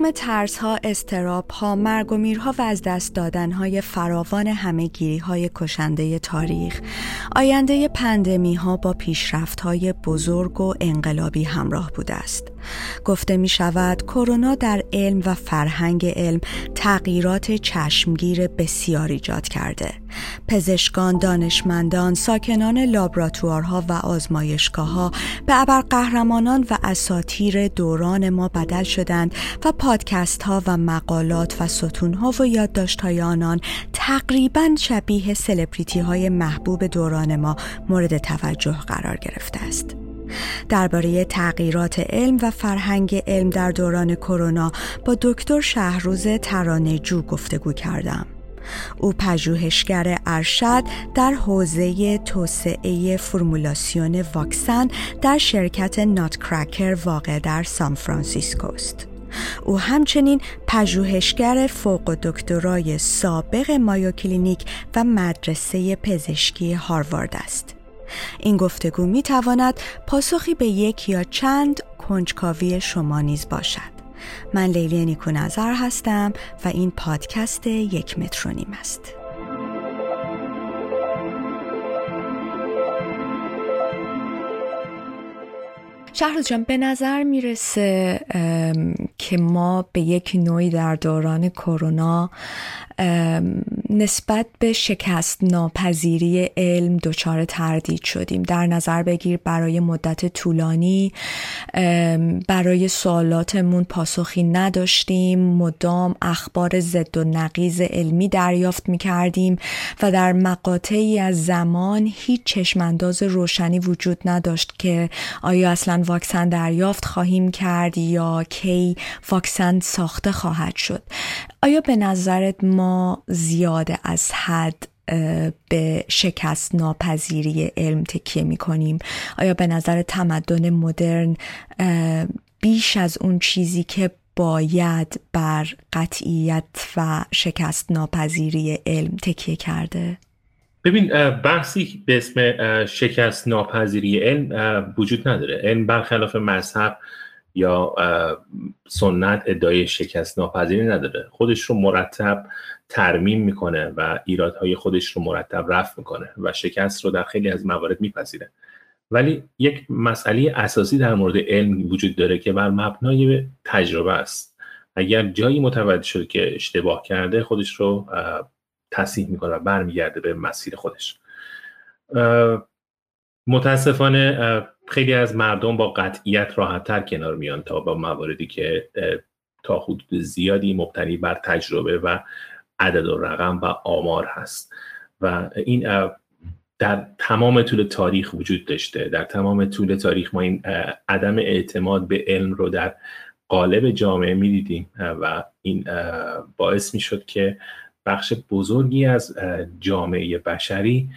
رغم ترس ها، استراب ها، مرگ و میرها و از دست دادن های فراوان همه گیری های کشنده تاریخ، آینده پندمی ها با پیشرفت های بزرگ و انقلابی همراه بوده است. گفته می شود کرونا در علم و فرهنگ علم تغییرات چشمگیر بسیار ایجاد کرده. پزشکان، دانشمندان، ساکنان لابراتوارها و آزمایشگاه ها به قهرمانان و اساتیر دوران ما بدل شدند و پادکست ها و مقالات و ستون ها و یادداشت های آنان تقریبا شبیه سلبریتی های محبوب دوران ما مورد توجه قرار گرفته است. درباره تغییرات علم و فرهنگ علم در دوران کرونا با دکتر شهروز ترانجو گفتگو کردم. او پژوهشگر ارشد در حوزه توسعه فرمولاسیون واکسن در شرکت Nutcracker واقع در سان فرانسیسکو است. او همچنین پژوهشگر فوق دکترای سابق مایو کلینیک و مدرسه پزشکی هاروارد است. این گفتگو می تواند پاسخی به یک یا چند کنجکاوی شما نیز باشد. من لیلی نیکو نظر هستم و این پادکست یک متر و نیم است. شهر جان به نظر می‌رسه که ما به یک نوعی در دوران کرونا نسبت به شکست ناپذیری علم دچار تردید شدیم. در نظر بگیر برای مدت طولانی برای سوالاتمون پاسخی نداشتیم. مدام اخبار ضد و نقیز علمی دریافت می کردیم و در مقاطعی از زمان هیچ چشمانداز روشنی وجود نداشت که آیا اصلا واکسن دریافت خواهیم کرد یا کی واکسن ساخته خواهد شد. آیا به نظرت ما زیاده از حد به شکست ناپذیری علم تکیه می کنیم آیا به نظر تمدن مدرن بیش از اون چیزی که باید بر قطعیت و شکست ناپذیری علم تکیه کرده؟ ببین بحثی به اسم شکست ناپذیری علم وجود نداره علم برخلاف مذهب یا سنت ادعای شکست ناپذیری نداره. خودش رو مرتب ترمیم می‌کنه و ایرادهای خودش رو مرتب رفع می‌کنه و شکست رو در خیلی از موارد میپذیره. ولی یک مسئله اساسی در مورد علم وجود داره که بر مبنای تجربه است. اگر جایی متوجه شده که اشتباه کرده خودش رو تصحیح می‌کنه و برمیگرده به مسیر خودش. متاسفانه خیلی از مردم با قطعیت راحتتر کنار میان تا با مواردی که تا حدود زیادی مبتنی بر تجربه و عدد و رقم و آمار هست. و این در تمام طول تاریخ وجود داشته. در تمام طول تاریخ ما این عدم اعتماد به علم رو در قالب جامعه می‌دیدیم. و این باعث می‌شد که بخش بزرگی از جامعه بشری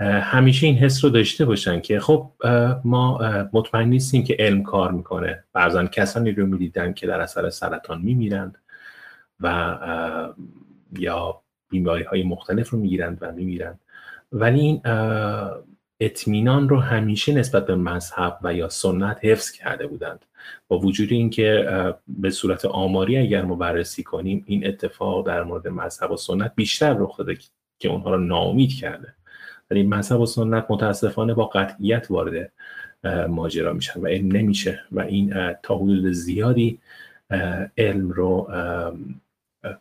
همیشه این حس رو داشته باشن که خب ما مطمئن نیستیم که علم کار می‌کنه. بعضا کسانی رو می‌دیدن که در اثر سرطان میمیرند و یا بیماری های مختلف رو می‌گیرند و میمیرند. ولی این اطمینان رو همیشه نسبت به مذهب و یا سنت حفظ کرده بودند. با وجود اینکه به صورت آماری اگر ما بررسی کنیم این اتفاق در مورد مذهب و سنت بیشتر رخ داده که اونها رو ناامید کرده. ولی مذهب و سنت متاسفانه با قطعیت وارد ماجرا میشن و علم نمیشه و این تا حدود زیادی علم رو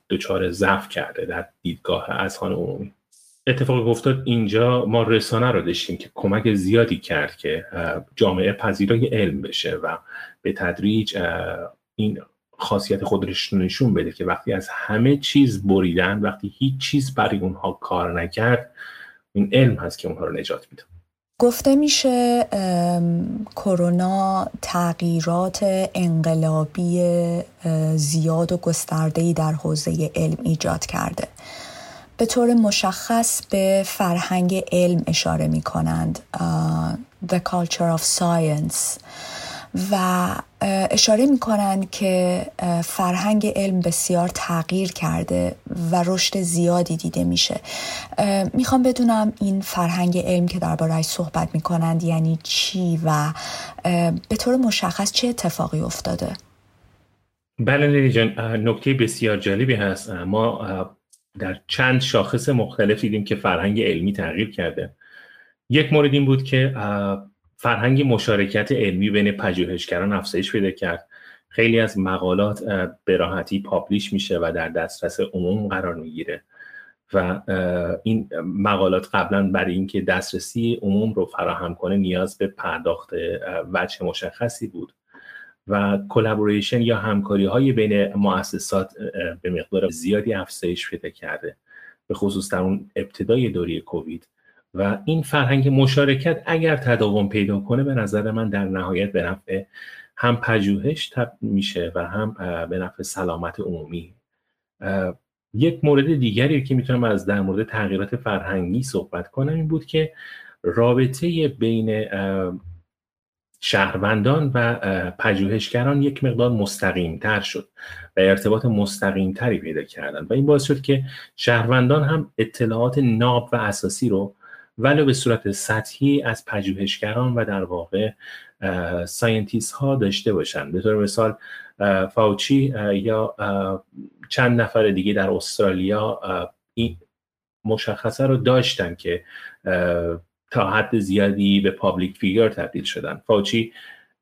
دچار ضعف کرده در دیدگاه اذهان عمومی. اتفاق افتاد اینجا ما رسانه رو داشتیم که کمک زیادی کرد که جامعه پذیرای علم بشه و به تدریج این خاصیت خودش نشون بده که وقتی از همه چیز بریدن وقتی هیچ چیز برای اونها کار نکرد این علم هست که اونها رو نجات میده. گفته میشه کرونا تغییرات انقلابی زیاد و گسترده‌ای در حوزه علم ایجاد کرده. به طور مشخص به فرهنگ علم اشاره می کنند The Culture of Science. و اشاره می کنند که فرهنگ علم بسیار تغییر کرده و رشد زیادی دیده میشه. می‌خوام بدونم این فرهنگ علم که دربارهش صحبت می کنند یعنی چی و به طور مشخص چه اتفاقی افتاده؟ بله جان نکته بسیار جالبی هست. ما در چند شاخص مختلف دیدیم که فرهنگ علمی تغییر کرده. یک مورد این بود که فرهنگ مشارکت علمی بین پژوهشگران افزایش پیدا کرد. خیلی از مقالات به راحتی پابلیش میشه و در دسترس عموم قرار می‌گیره. و این مقالات قبلا برای اینکه دسترسی عموم رو فراهم کنه نیاز به پرداخت وجه مشخصی بود. و collaboration یا همکاری های بین مؤسسات به مقدار زیادی افزایش پیدا کرده. به خصوص در اون ابتدای دوره کووید. و این فرهنگ مشارکت اگر تداوم پیدا کنه به نظر من در نهایت به نفع هم پژوهش میشه و هم به نفع سلامت عمومی. یک مورد دیگری که می‌تونم از در مورد تغییرات فرهنگی صحبت کنم این بود که رابطه بین شهروندان و پژوهشگران یک مقدار مستقیم تر شد و ارتباط مستقیم تری پیدا کردن و این باعث شد که شهروندان هم اطلاعات ناب و اساسی رو ولو به صورت سطحی از پژوهشگران و در واقع scientist ها داشته باشند. به طور مثال فاوچی یا چند نفر دیگه در استرالیا این مشخصه رو داشتن که تا حد زیادی به پابلیک فیگر تبدیل شدن. فاوچی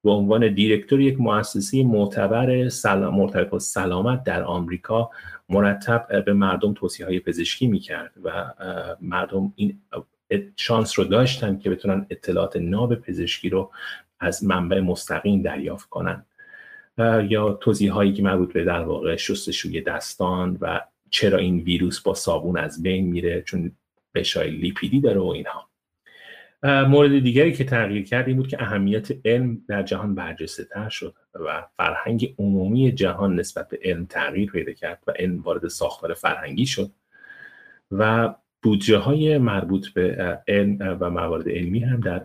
به عنوان دیرکتور یک مؤسسه معتبر سلام مرتبط سلامت در آمریکا مرتب به مردم توصیه های پزشکی می‌کرد و مردم این شانس رو داشتن که بتونن اطلاعات ناب پزشکی رو از منبع مستقیم دریافت کنن. یا توضیح هایی که مربوط به در واقع شستشوی دستان و چرا این ویروس با صابون از بین میره چون بشای لیپیدی داره و اینها. مورد دیگری که تغییر کرد این بود که اهمیت علم در جهان برجسته تر شد و فرهنگ عمومی جهان نسبت به علم تغییر پیدا کرد و علم وارد ساختار فرهنگی شد. و بودجه های مربوط به علم و موارد علمی هم در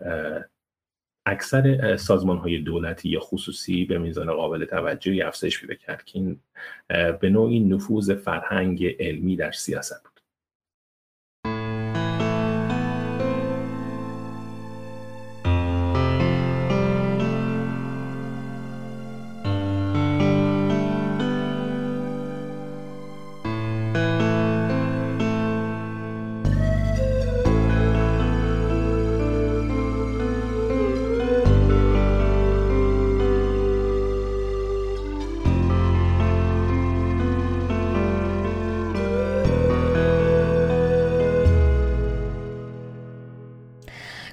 اکثر سازمان های دولتی یا خصوصی به میزان قابل توجهی افزایش پیدا کرد که این به نوعی نفوذ فرهنگ علمی در سیاست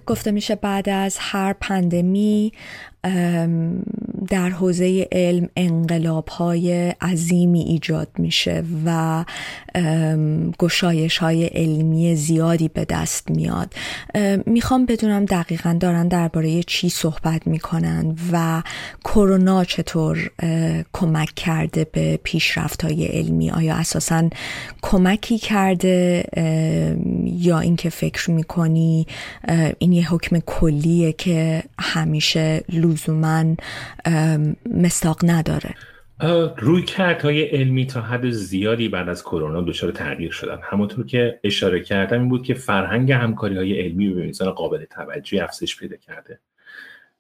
گفته میشه بعد از هر پندمی در حوزه علم انقلاب های عظیمی ایجاد میشه و گشایش های علمی زیادی به دست میاد. می‌خوام بدونم دقیقا دارن درباره چی صحبت می‌کنن و کرونا چطور کمک کرده به پیشرفت های علمی؟ آیا اساسا کمکی کرده یا اینکه فکر می‌کنی این یه حکم کلیه که همیشه لزوما مستاق نداره. روی های علمی تا حد زیادی بعد از کرونا دچار تغییر شدن. همونطور که اشاره کردم این بود که فرهنگ همکاری های علمی به میزان قابل توجهی افزایش پیدا کرده.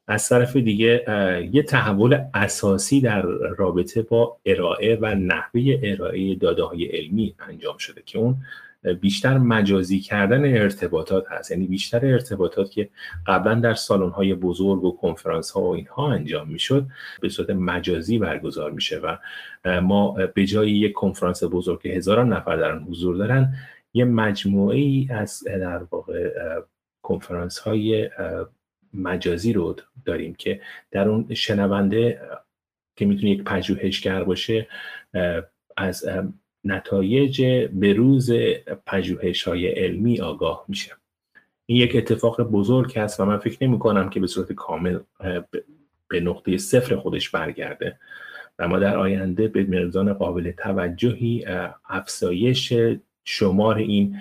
از طرف دیگه یه تحول اساسی در رابطه با ارائه و نحوه ارائه داده های علمی انجام شده که اون بیشتر مجازی کردن ارتباطات هست. یعنی بیشتر ارتباطات که قبلا در سالن های بزرگ و کنفرانس ها و اینها انجام می‌شد به صورت مجازی برگزار میشه و ما به جای یک کنفرانس بزرگ که هزاران نفر در آن حضور دارن یه مجموعه ای از در واقع کنفرانس های مجازی رو داریم که در اون شنونده که می‌تونه یک پژوهشگر باشه از نتایج بروز پژوهش های علمی آگاه میشه. این یک اتفاق بزرگ است و من فکر نمی کنم که به صورت کامل به نقطه صفر خودش برگرده. و ما در آینده به میزان قابل توجهی افزایش شمار این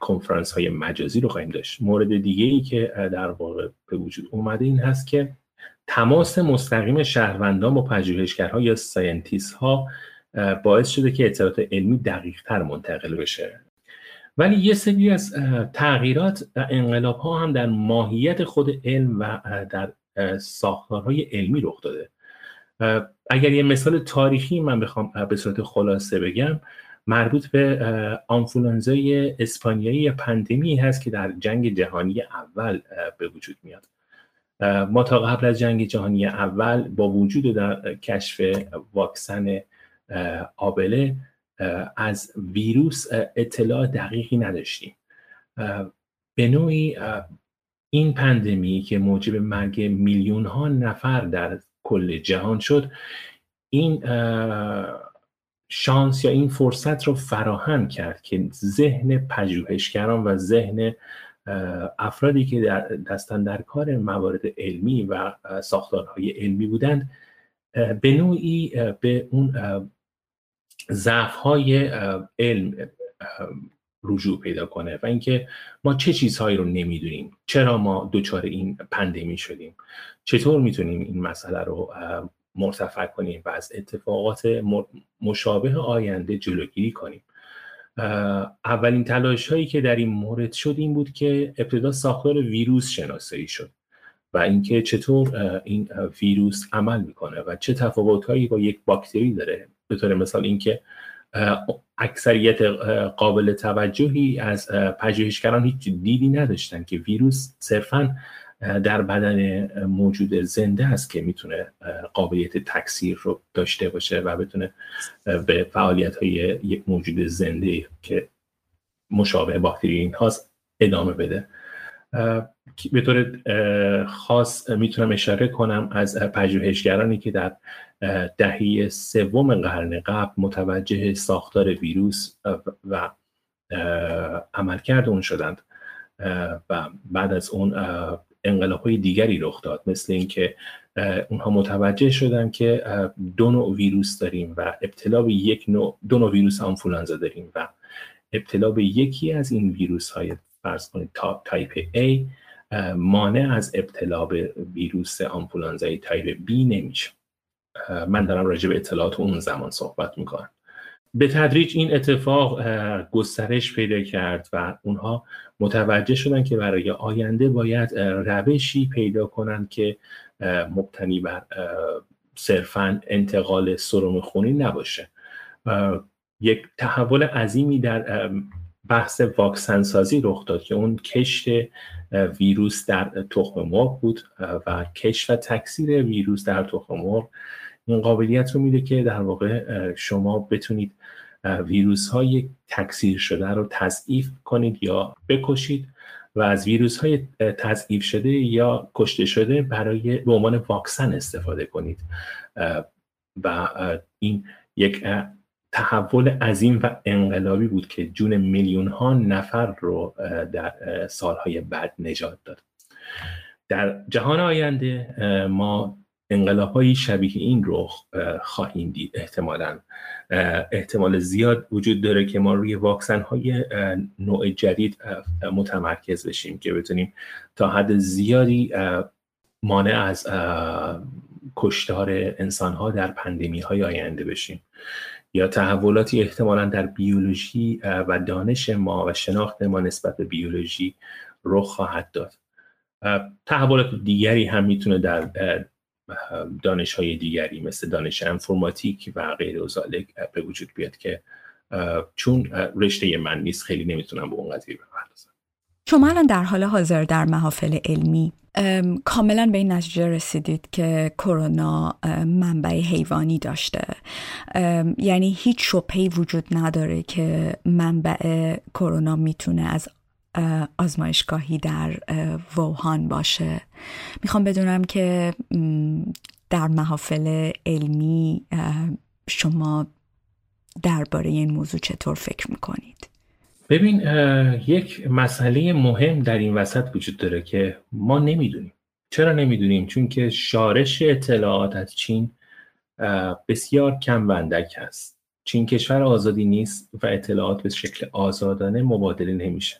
کنفرانس های مجازی رو خواهیم داشت. مورد دیگه ای که در واقع به وجود اومده این هست که تماس مستقیم شهروندان با پژوهشگرها یا scientist ها باعث شده که اطلاعات علمی دقیق تر منتقل بشه. ولی یه سری از تغییرات و انقلاب ها هم در ماهیت خود علم و در ساختارهای علمی رخ داده. اگر یه مثال تاریخی من بخوام به صورت خلاصه بگم مربوط به آنفولانزای اسپانیایی پندمی هست که در جنگ جهانی اول به وجود میاد. ما تا قبل از جنگ جهانی اول با وجود در کشف واکسن آبله از ویروس اطلاع دقیقی نداشتیم. به نوعی این پندمی که موجب مرگ میلیون ها نفر در کل جهان شد این شانس یا این فرصت رو فراهم کرد که ذهن پژوهشگران و ذهن افرادی که در دستن در کار موارد علمی و ساختارهای علمی بودند به نوعی به اون ضعف های علم رجوع پیدا کنه و اینکه ما چه چیزهایی رو نمی‌دونیم. چرا ما دچار این پندمی شدیم؟ چطور می‌تونیم این مسئله رو مرتفع کنیم و از اتفاقات مشابه آینده جلوگیری کنیم؟ اولین تلاش هایی که در این مورد شد این بود که ابتدا ساختار ویروس شناسایی شد. و اینکه چطور این ویروس عمل می‌کنه و چه تفاوت هایی با یک باکتری داره. به طور مثال اینکه اکثریت قابل توجهی از پژوهشگران هیچ دیدی نداشتن که ویروس صرفا در بدن موجود زنده است که می‌تونه قابلیت تکثیر رو داشته باشه و بتونه به فعالیت های یک موجود زنده که مشابه باکتری این هاست ادامه بده. به طور خاص می‌تونم اشاره کنم از پژوهشگرانی که در دهه سوم قرن قبل متوجه ساختار ویروس و عملکرد اون شدند و بعد از اون انقلاب های دیگری رخ داد. مثل اینکه اونها متوجه شدن که دو نوع ویروس داریم و ابتلا به یک نوع دو نوع ویروس آنفولانزا داریم و ابتلا به یکی از این ویروس های فرض کنید type A مانع از ابتلا به ویروس آنفولانزای type B نمیشه. من دارم راجع به اطلاعات اون زمان صحبت می‌کنم. به تدریج این اتفاق گسترش پیدا کرد و اونها متوجه شدن که برای آینده باید روشی پیدا کنند که مبتنی بر صرفا انتقال سرم خونی نباشه. یک تحول عظیمی در بحث واکسن سازی رخ داد که اون کشت ویروس در تخم مرغ بود و کشت و تکثیر ویروس در تخم مرغ این قابلیت رو میده که در واقع شما بتونید ویروس های تکثیر شده رو تضعیف کنید یا بکشید و از ویروس های تضعیف شده یا کشته شده برای به عنوان واکسن استفاده کنید. و این یک تحول عظیم و انقلابی بود که جون میلیون ها نفر رو در سالهای بعد نجات داد. در جهان آینده ما انقلاب های شبیه این رو خواهیم دید احتمالا. احتمال زیاد وجود داره که ما روی واکسن های نوع جدید متمرکز بشیم که بتونیم تا حد زیادی مانع از کشتار انسان ها در پندمی های آینده بشیم. یا تحولاتی احتمالا در بیولوژی و دانش ما و شناخت ما نسبت به بیولوژی رخ خواهد داد. تحولات دیگری هم می‌تونه در دانش های دیگری مثل دانش انفرماتیک و غیر ازالک به وجود بیاد که چون رشته من نیست خیلی نمی‌تونم به اون قضیه بپردازم. شما الان در حال حاضر در محافل علمی کاملا به این نتیجه رسیدید که کرونا منبع حیوانی داشته. یعنی هیچ شبهی وجود نداره که منبع کرونا می‌تونه از آزمایشگاهی در ووهان باشه. می‌خوام بدونم که در محافل علمی شما درباره این موضوع چطور فکر می‌کنید؟ ببین یک مسئله مهم در این وسط وجود داره که ما نمی‌دونیم. چرا نمی‌دونیم؟ چون که شارش اطلاعات از چین بسیار کم وندک هست. چین کشور آزادی نیست و اطلاعات به شکل آزادانه مبادله نمیشه.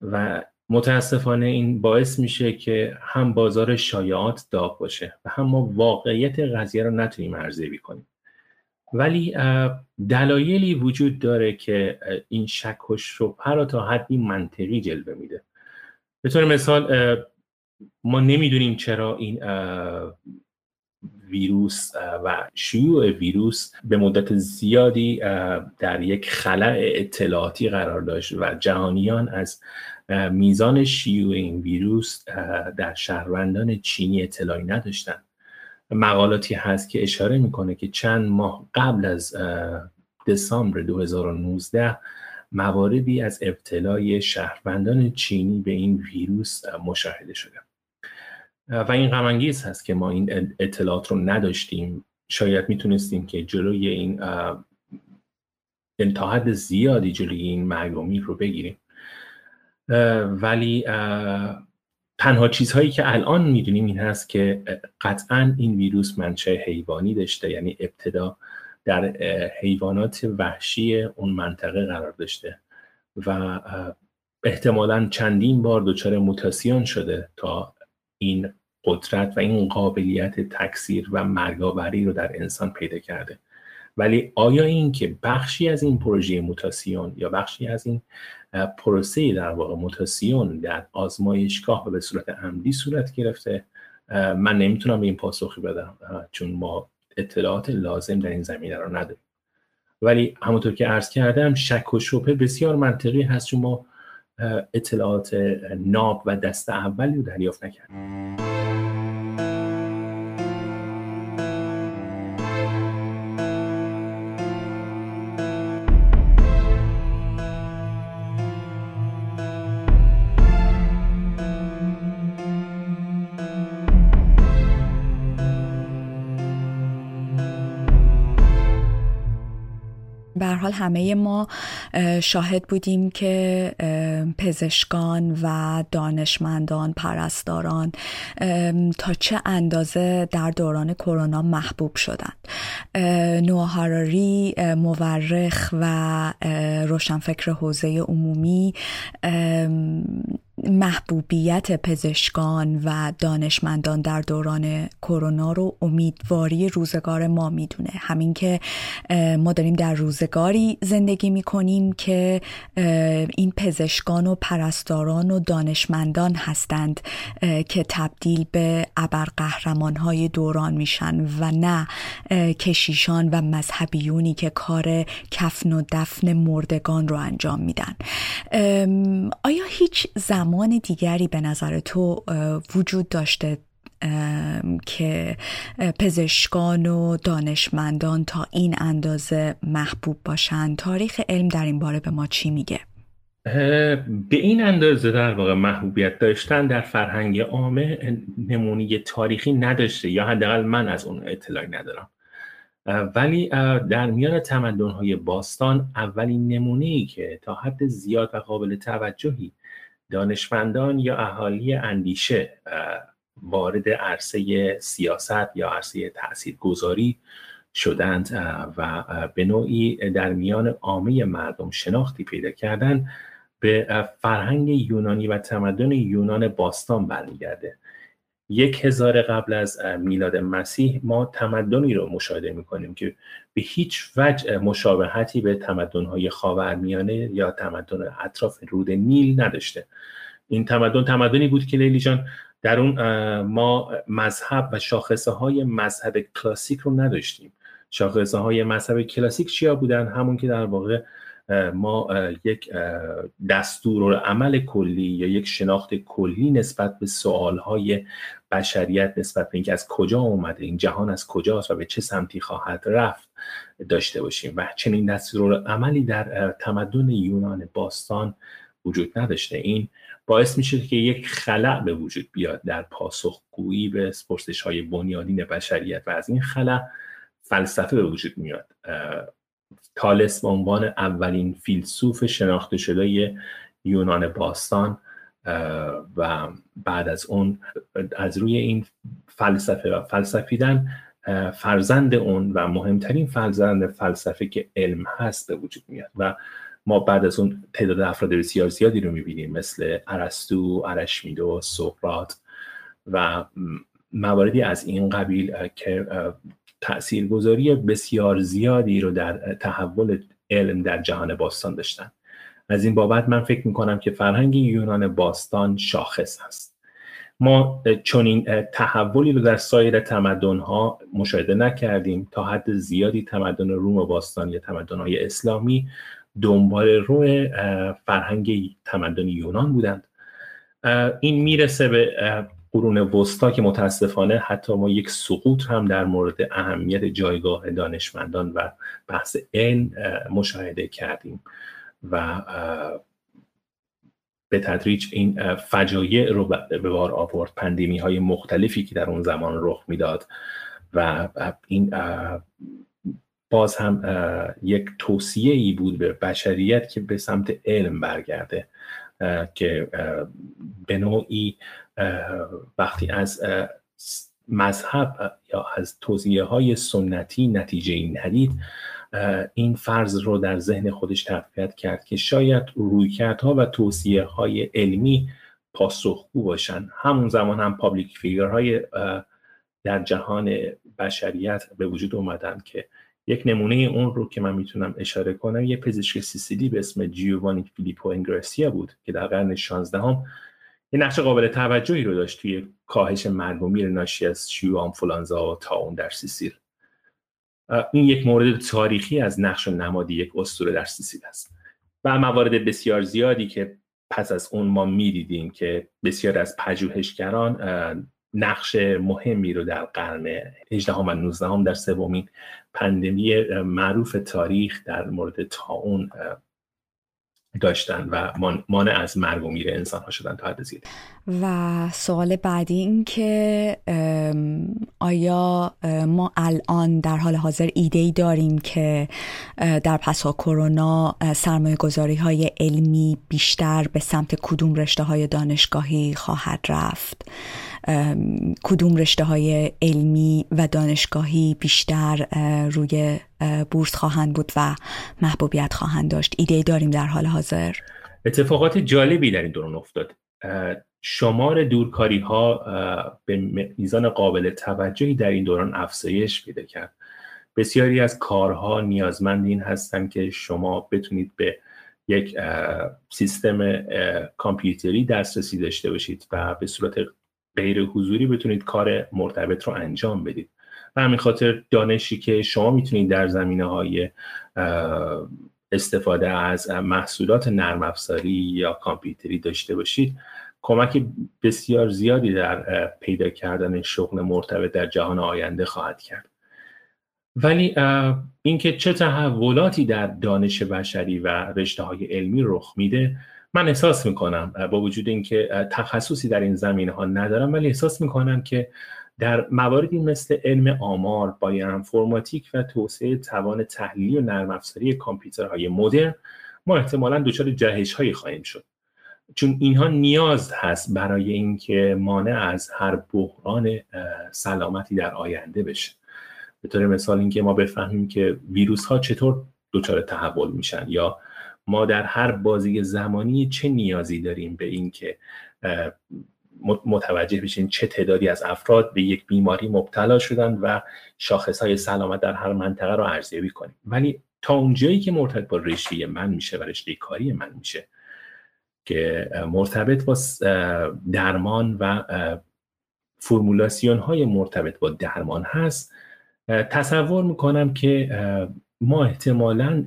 و متاسفانه این باعث میشه که هم بازار شایعات داغ باشه و هم ما واقعیت قضیه رو نتونیم ارزیابی کنیم. ولی دلایلی وجود داره که این شک و شبهه رو تا حدی منطقی جلوه میده. به طور مثال ما نمی‌دونیم چرا این ویروس و شیوع ویروس به مدت زیادی در یک خلع اطلاعاتی قرار داشت و جهانیان از میزان شیوع این ویروس در شهروندان چینی اطلاعی نداشتند. مقالاتی هست که اشاره می‌کنه که چند ماه قبل از دسامبر 2019 مواردی از ابتلای شهروندان چینی به این ویروس مشاهده شده. و این غمانگیز هست که ما این اطلاعات رو نداشتیم. شاید می‌تونستیم که جلوی این تا حد زیادی جلوی این مرگومی رو بگیریم. ولی تنها چیزهایی که الان می‌دونیم این هست که قطعا این ویروس منشأ حیوانی داشته یعنی ابتدا در حیوانات وحشی اون منطقه قرار داشته و احتمالا چندین بار دچار موتاسیون شده تا این قدرت و این قابلیت تکثیر و مرگاوری رو در انسان پیدا کرده. ولی آیا این که بخشی از این پروژه موتاسیون یا بخشی از این پروسه در واقع موتاسیون در آزمایشگاه و به صورت عمدی صورت گرفته. من نمی‌تونم این پاسخی بدم چون ما اطلاعات لازم در این زمینه رو نداریم. ولی همونطور که عرض کردم شک و شبه بسیار منطقی هست چون ما اطلاعات ناب و دست اولی رو دریافت نکردیم. حال همه ما شاهد بودیم که پزشکان و دانشمندان پرستاران تا چه اندازه در دوران کرونا محبوب شدند. نوهاراری مورخ و روشنفکر حوزه عمومی محبوبیت پزشکان و دانشمندان در دوران کرونا رو امیدواری روزگار ما می‌دونه. همین که ما داریم در روزگاری زندگی می‌کنیم که این پزشکان و پرستاران و دانشمندان هستند که تبدیل به ابرقهرمان های دوران میشن و نه کشیشان و مذهبیونی که کار کفن و دفن مردگان رو انجام میدن. آیا هیچ زمان زمان دیگری به نظر تو وجود داشته که پزشکان و دانشمندان تا این اندازه محبوب باشند تاریخ علم در این باره به ما چی میگه؟ به این اندازه در واقع محبوبیت داشتن در فرهنگ عامه نمونی تاریخی نداشته یا حداقل من از اون اطلاعی ندارم. ولی در میان تمدن‌های باستان اولین نمونه ای که تا حد زیاد و قابل توجهی دانشمندان یا اهالی اندیشه وارد عرصه سیاست یا عرصه تاثیرگذاری شدند و به نوعی در میان عامه مردم شناختی پیدا کردن به فرهنگ یونانی و تمدن یونان باستان برمیگرده. یک هزار قبل از میلاد مسیح ما تمدنی رو مشاهده می‌کنیم که به هیچ وجه مشابهتی به تمدنهای خاورمیانه یا تمدن اطراف رود نیل نداشته. این تمدن تمدنی بود که لیلی جان در اون ما مذهب و شاخصه های مذهب کلاسیک رو نداشتیم. شاخصه های مذهب کلاسیک چیا بودن؟ همون که در واقع ما یک دستور عمل کلی یا یک شناخت کلی نسبت به سوالهای بشریت نسبت به اینکه از کجا اومده این جهان از کجاست و به چه سمتی خواهد رفت داشته باشیم. و چنین دستور عملی در تمدن یونان باستان وجود نداشته. این باعث میشه که یک خلع به وجود بیاد در پاسخگویی به پرسش های بنیادین بشریت. و از این خلع فلسفه به وجود میاد. تالس به عنوان اولین فیلسوف شناخته شده یونان باستان و بعد از اون از روی این فلسفه و فلسفیدن فرزند اون و مهمترین فرزند فلسفه که علم هست به وجود میاد. و ما بعد از اون تعداد افراد بسیار زیادی رو می‌بینیم مثل ارسطو، ارشمیدو، سقراط و مواردی از این قبیل که تاثیرگذاری بسیار زیادی رو در تحول علم در جهان باستان داشتن. از این بابت من فکر می‌کنم که فرهنگ یونان باستان شاخص هست. ما چنین تحولی رو در سایر تمدن ها مشاهده نکردیم تا حد زیادی تمدن روم باستان یا تمدن های اسلامی دنبال روی فرهنگ تمدن یونان بودند. این می‌رسه به قرون وسطا که متاسفانه حتی ما یک سقوط هم در مورد اهمیت جایگاه دانشمندان و بحث علم مشاهده کردیم و به تدریج این فجایع رو به بار آورد پندیمی های مختلفی که در اون زمان رخ می‌داد و این باز هم یک توصیه ای بود به بشریت که به سمت علم برگرده. که به نوعی وقتی از مذهب یا از توضیح های سنتی نتیجه ندید این فرض رو در ذهن خودش تقویت کرد که شاید رویکردها و توصیه های علمی پاسخگو باشن. همون زمان هم پابلیک های در جهان بشریت به وجود اومدن که یک نمونه اون رو که من می‌تونم اشاره کنم یه پزشک سیسیلی به اسم جیووانی فیلیپو انگرسیا بود که در قرن 16 هم یه نقش قابل توجهی رو داشت توی کاهش مرگ و میر ناشی از شیوع آنفولانزا و تاون در سیسیل. این یک مورد تاریخی از نقش و نمادی یک اسطوره در سیسیل است. و موارد بسیار زیادی که پس از اون ما می‌دیدیم که بسیار از پژوهشگران نقش مهمی رو در قرن 18 و 19 در سومین پندمی معروف تاریخ در مورد تاون داشتن و مانع از مرگ و میر انسان ها شدن تا حد زیادی. و سوال بعدی این که آیا ما الان در حال حاضر ایده ای داریم که در پسا کرونا سرمایه گذاری های علمی بیشتر به سمت کدوم رشته های دانشگاهی خواهد رفت؟ کدوم رشته های علمی و دانشگاهی بیشتر روی بورس خواهند بود و محبوبیت خواهند داشت؟ ایده داریم در حال حاضر؟ اتفاقات جالبی در این دوران افتاد. شمار دورکاری ها به میزان قابل توجهی در این دوران افزایش پیدا کرد. بسیاری از کارها نیازمند این هستند که شما بتونید به یک سیستم کامپیوتری دسترسی داشته باشید و به صورت غیر حضوری بتونید کار مرتبط رو انجام بدید. و همین خاطر دانشی که شما می‌تونید در زمینه های استفاده از محصولات نرم افزاری یا کامپیوتری داشته باشید کمک بسیار زیادی در پیدا کردن شغل مرتبط در جهان آینده خواهد کرد. ولی اینکه چه تحولاتی در دانش بشری و رشته های علمی رخ میده من احساس می‌کنم با وجود اینکه تخصصی در این زمینه ها ندارم ولی احساس می‌کنم که در مواردی مثل علم آمار، بایوانفورماتیک و توسعه توان تحلیلی و نرم افزاری کامپیوترهای مدرن ما احتمالا دچار جهش هایی خواهیم شد. چون اینها نیاز هست برای اینکه مانع از هر بحران سلامتی در آینده بشه. به طور مثال اینکه ما بفهمیم که ویروس ها چطور دچار تحول میشن یا ما در هر بازی زمانی چه نیازی داریم به اینکه متوجه بشین چه تعدادی از افراد به یک بیماری مبتلا شدن و شاخص های سلامت در هر منطقه رو ارزیابی کنیم. ولی تا اونجایی که مرتبط با رشته من میشه و رشته کاری من میشه که مرتبط با درمان و فرمولاسیون های مرتبط با درمان هست تصور می‌کنم که ما احتمالا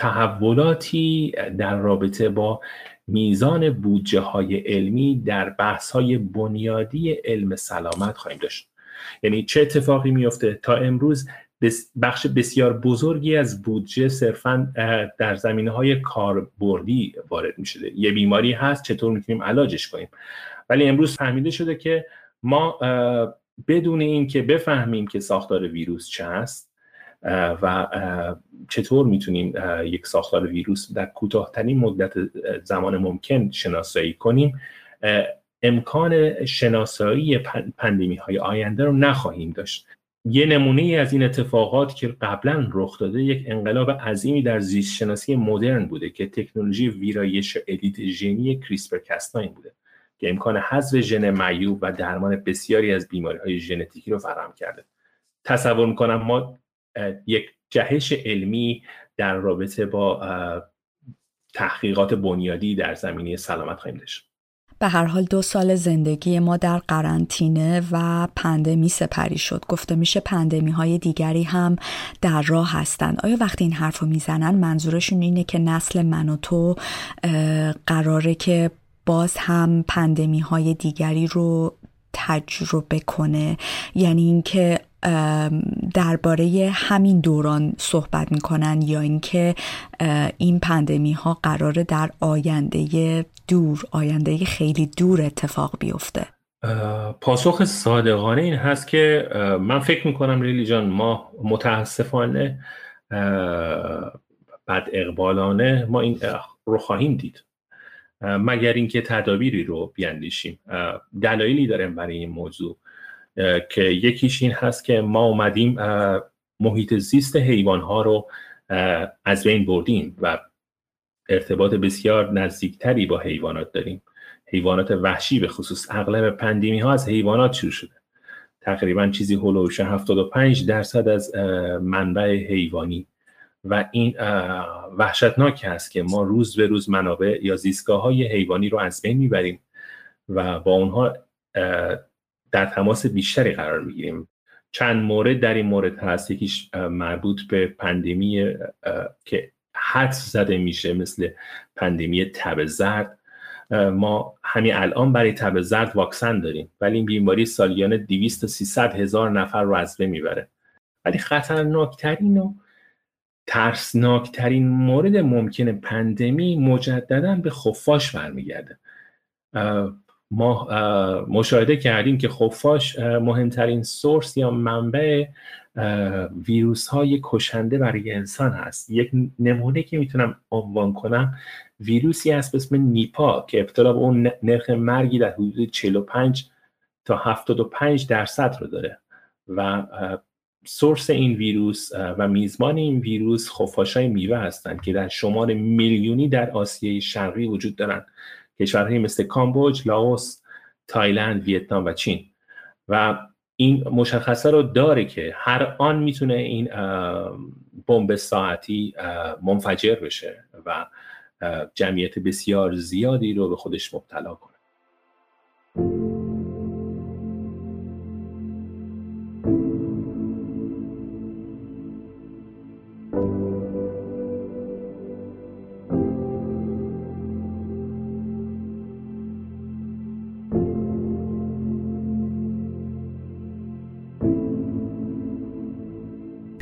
تحولاتی در رابطه با میزان بودجه های علمی در بحث های بنیادی علم سلامت خواهیم داشت. یعنی چه اتفاقی میفته؟ تا امروز بخش بسیار بزرگی از بودجه صرفا در زمینه های کاربردی وارد می شده یه بیماری هست چطور می‌تونیم علاجش کنیم؟ ولی امروز فهمیده شده که ما بدون اینکه بفهمیم که ساختار ویروس چه هست و چطور می‌تونیم یک ساختار ویروس در کوتاهترین مدت زمان ممکن شناسایی کنیم؟ امکان شناسایی پندمی های آینده رو نخواهیم داشت. یه نمونه ای از این اتفاقات که قبلا رخ داده یک انقلاب عظیمی در زیست شناسی مدرن بوده که تکنولوژی ویرایش edit ژنی CRISPR Cas9 بوده که امکان حذف ژن معیوب و درمان بسیاری از بیماری های ژنتیکی رو فراهم کرده. تصور می‌کنم ما یک جهش علمی در رابطه با تحقیقات بنیادی در زمینه سلامت خواهیم داشت. به هر حال دو سال زندگی ما در قرنطینه و پندمی سپری شد. گفته میشه پندمی های دیگری هم در راه هستند. آیا وقتی این حرف رو می‌زنن منظورشون اینه که نسل من و تو قراره که باز هم پندمی های دیگری رو تجربه کنه؟ یعنی اینکه درباره همین دوران صحبت می‌کنن یا اینکه این پندمی ها قراره در آینده دور آینده خیلی دور اتفاق بیفته. پاسخ صادقانه این هست که من فکر می‌کنم ریلی جان ما متاسفانه بد اقبالانه ما این رو خواهیم دید. مگر اینکه تدابیری رو بیاندیشیم. دلایلی داریم برای این موضوع. که یکیش این هست که ما اومدیم محیط زیست حیوان ها رو از بین بردیم و ارتباط بسیار نزدیکتری با حیوانات داریم. حیوانات وحشی به خصوص. اغلب پندیمی ها از حیوانات شروع شده. تقریبا چیزی هلوش 75 درصد از منبع حیوانی. و این وحشتناک است که ما روز به روز منابع یا زیستگاه های حیوانی رو از بین می‌بریم و با اونها در تماس بیشتری قرار می‌گیریم. چند مورد در این مورد هست؟ یکیش مربوط به پندمی که حد زده میشه مثل پندمی تب زرد. ما همین الان برای تب زرد واکسن داریم ولی این بیماری سالیانه 200 تا 300 هزار نفر رو از بین می‌بره. ولی خطرناکترین و ترسناکترین مورد ممکن پندمی مجددا به خفاش برمیگرده. ما مشاهده کردیم که خفاش مهمترین سورس یا منبع ویروس های کشنده برای انسان هست. یک نمونه که می‌تونم عنوان کنم ویروسی هست به اسم نیپا که ابتلا به اون نرخ مرگی در حدود 45 تا 75 درصد رو داره. و سورس این ویروس و میزبان این ویروس خفاشای میوه هستند که در شمار میلیونی در آسیای شرقی وجود دارند کشورهایی مثل کامبوج، لاوس، تایلند، ویتنام و چین. و این مشخصه رو داره که هر آن می‌تونه این بمب ساعتی منفجر بشه و جمعیت بسیار زیادی رو به خودش مبتلا کنه.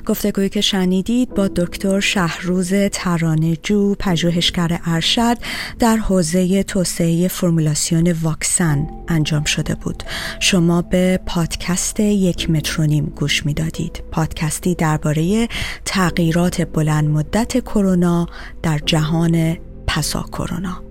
گفتگویی که شنیدید با دکتر شهروز ترانجو پژوهشگر ارشد در حوزه توسعه فرمولاسیون واکسن انجام شده بود. شما به پادکست یک مترونیم گوش می‌دادید. پادکستی درباره تغییرات بلند مدت کرونا در جهان پسا کرونا.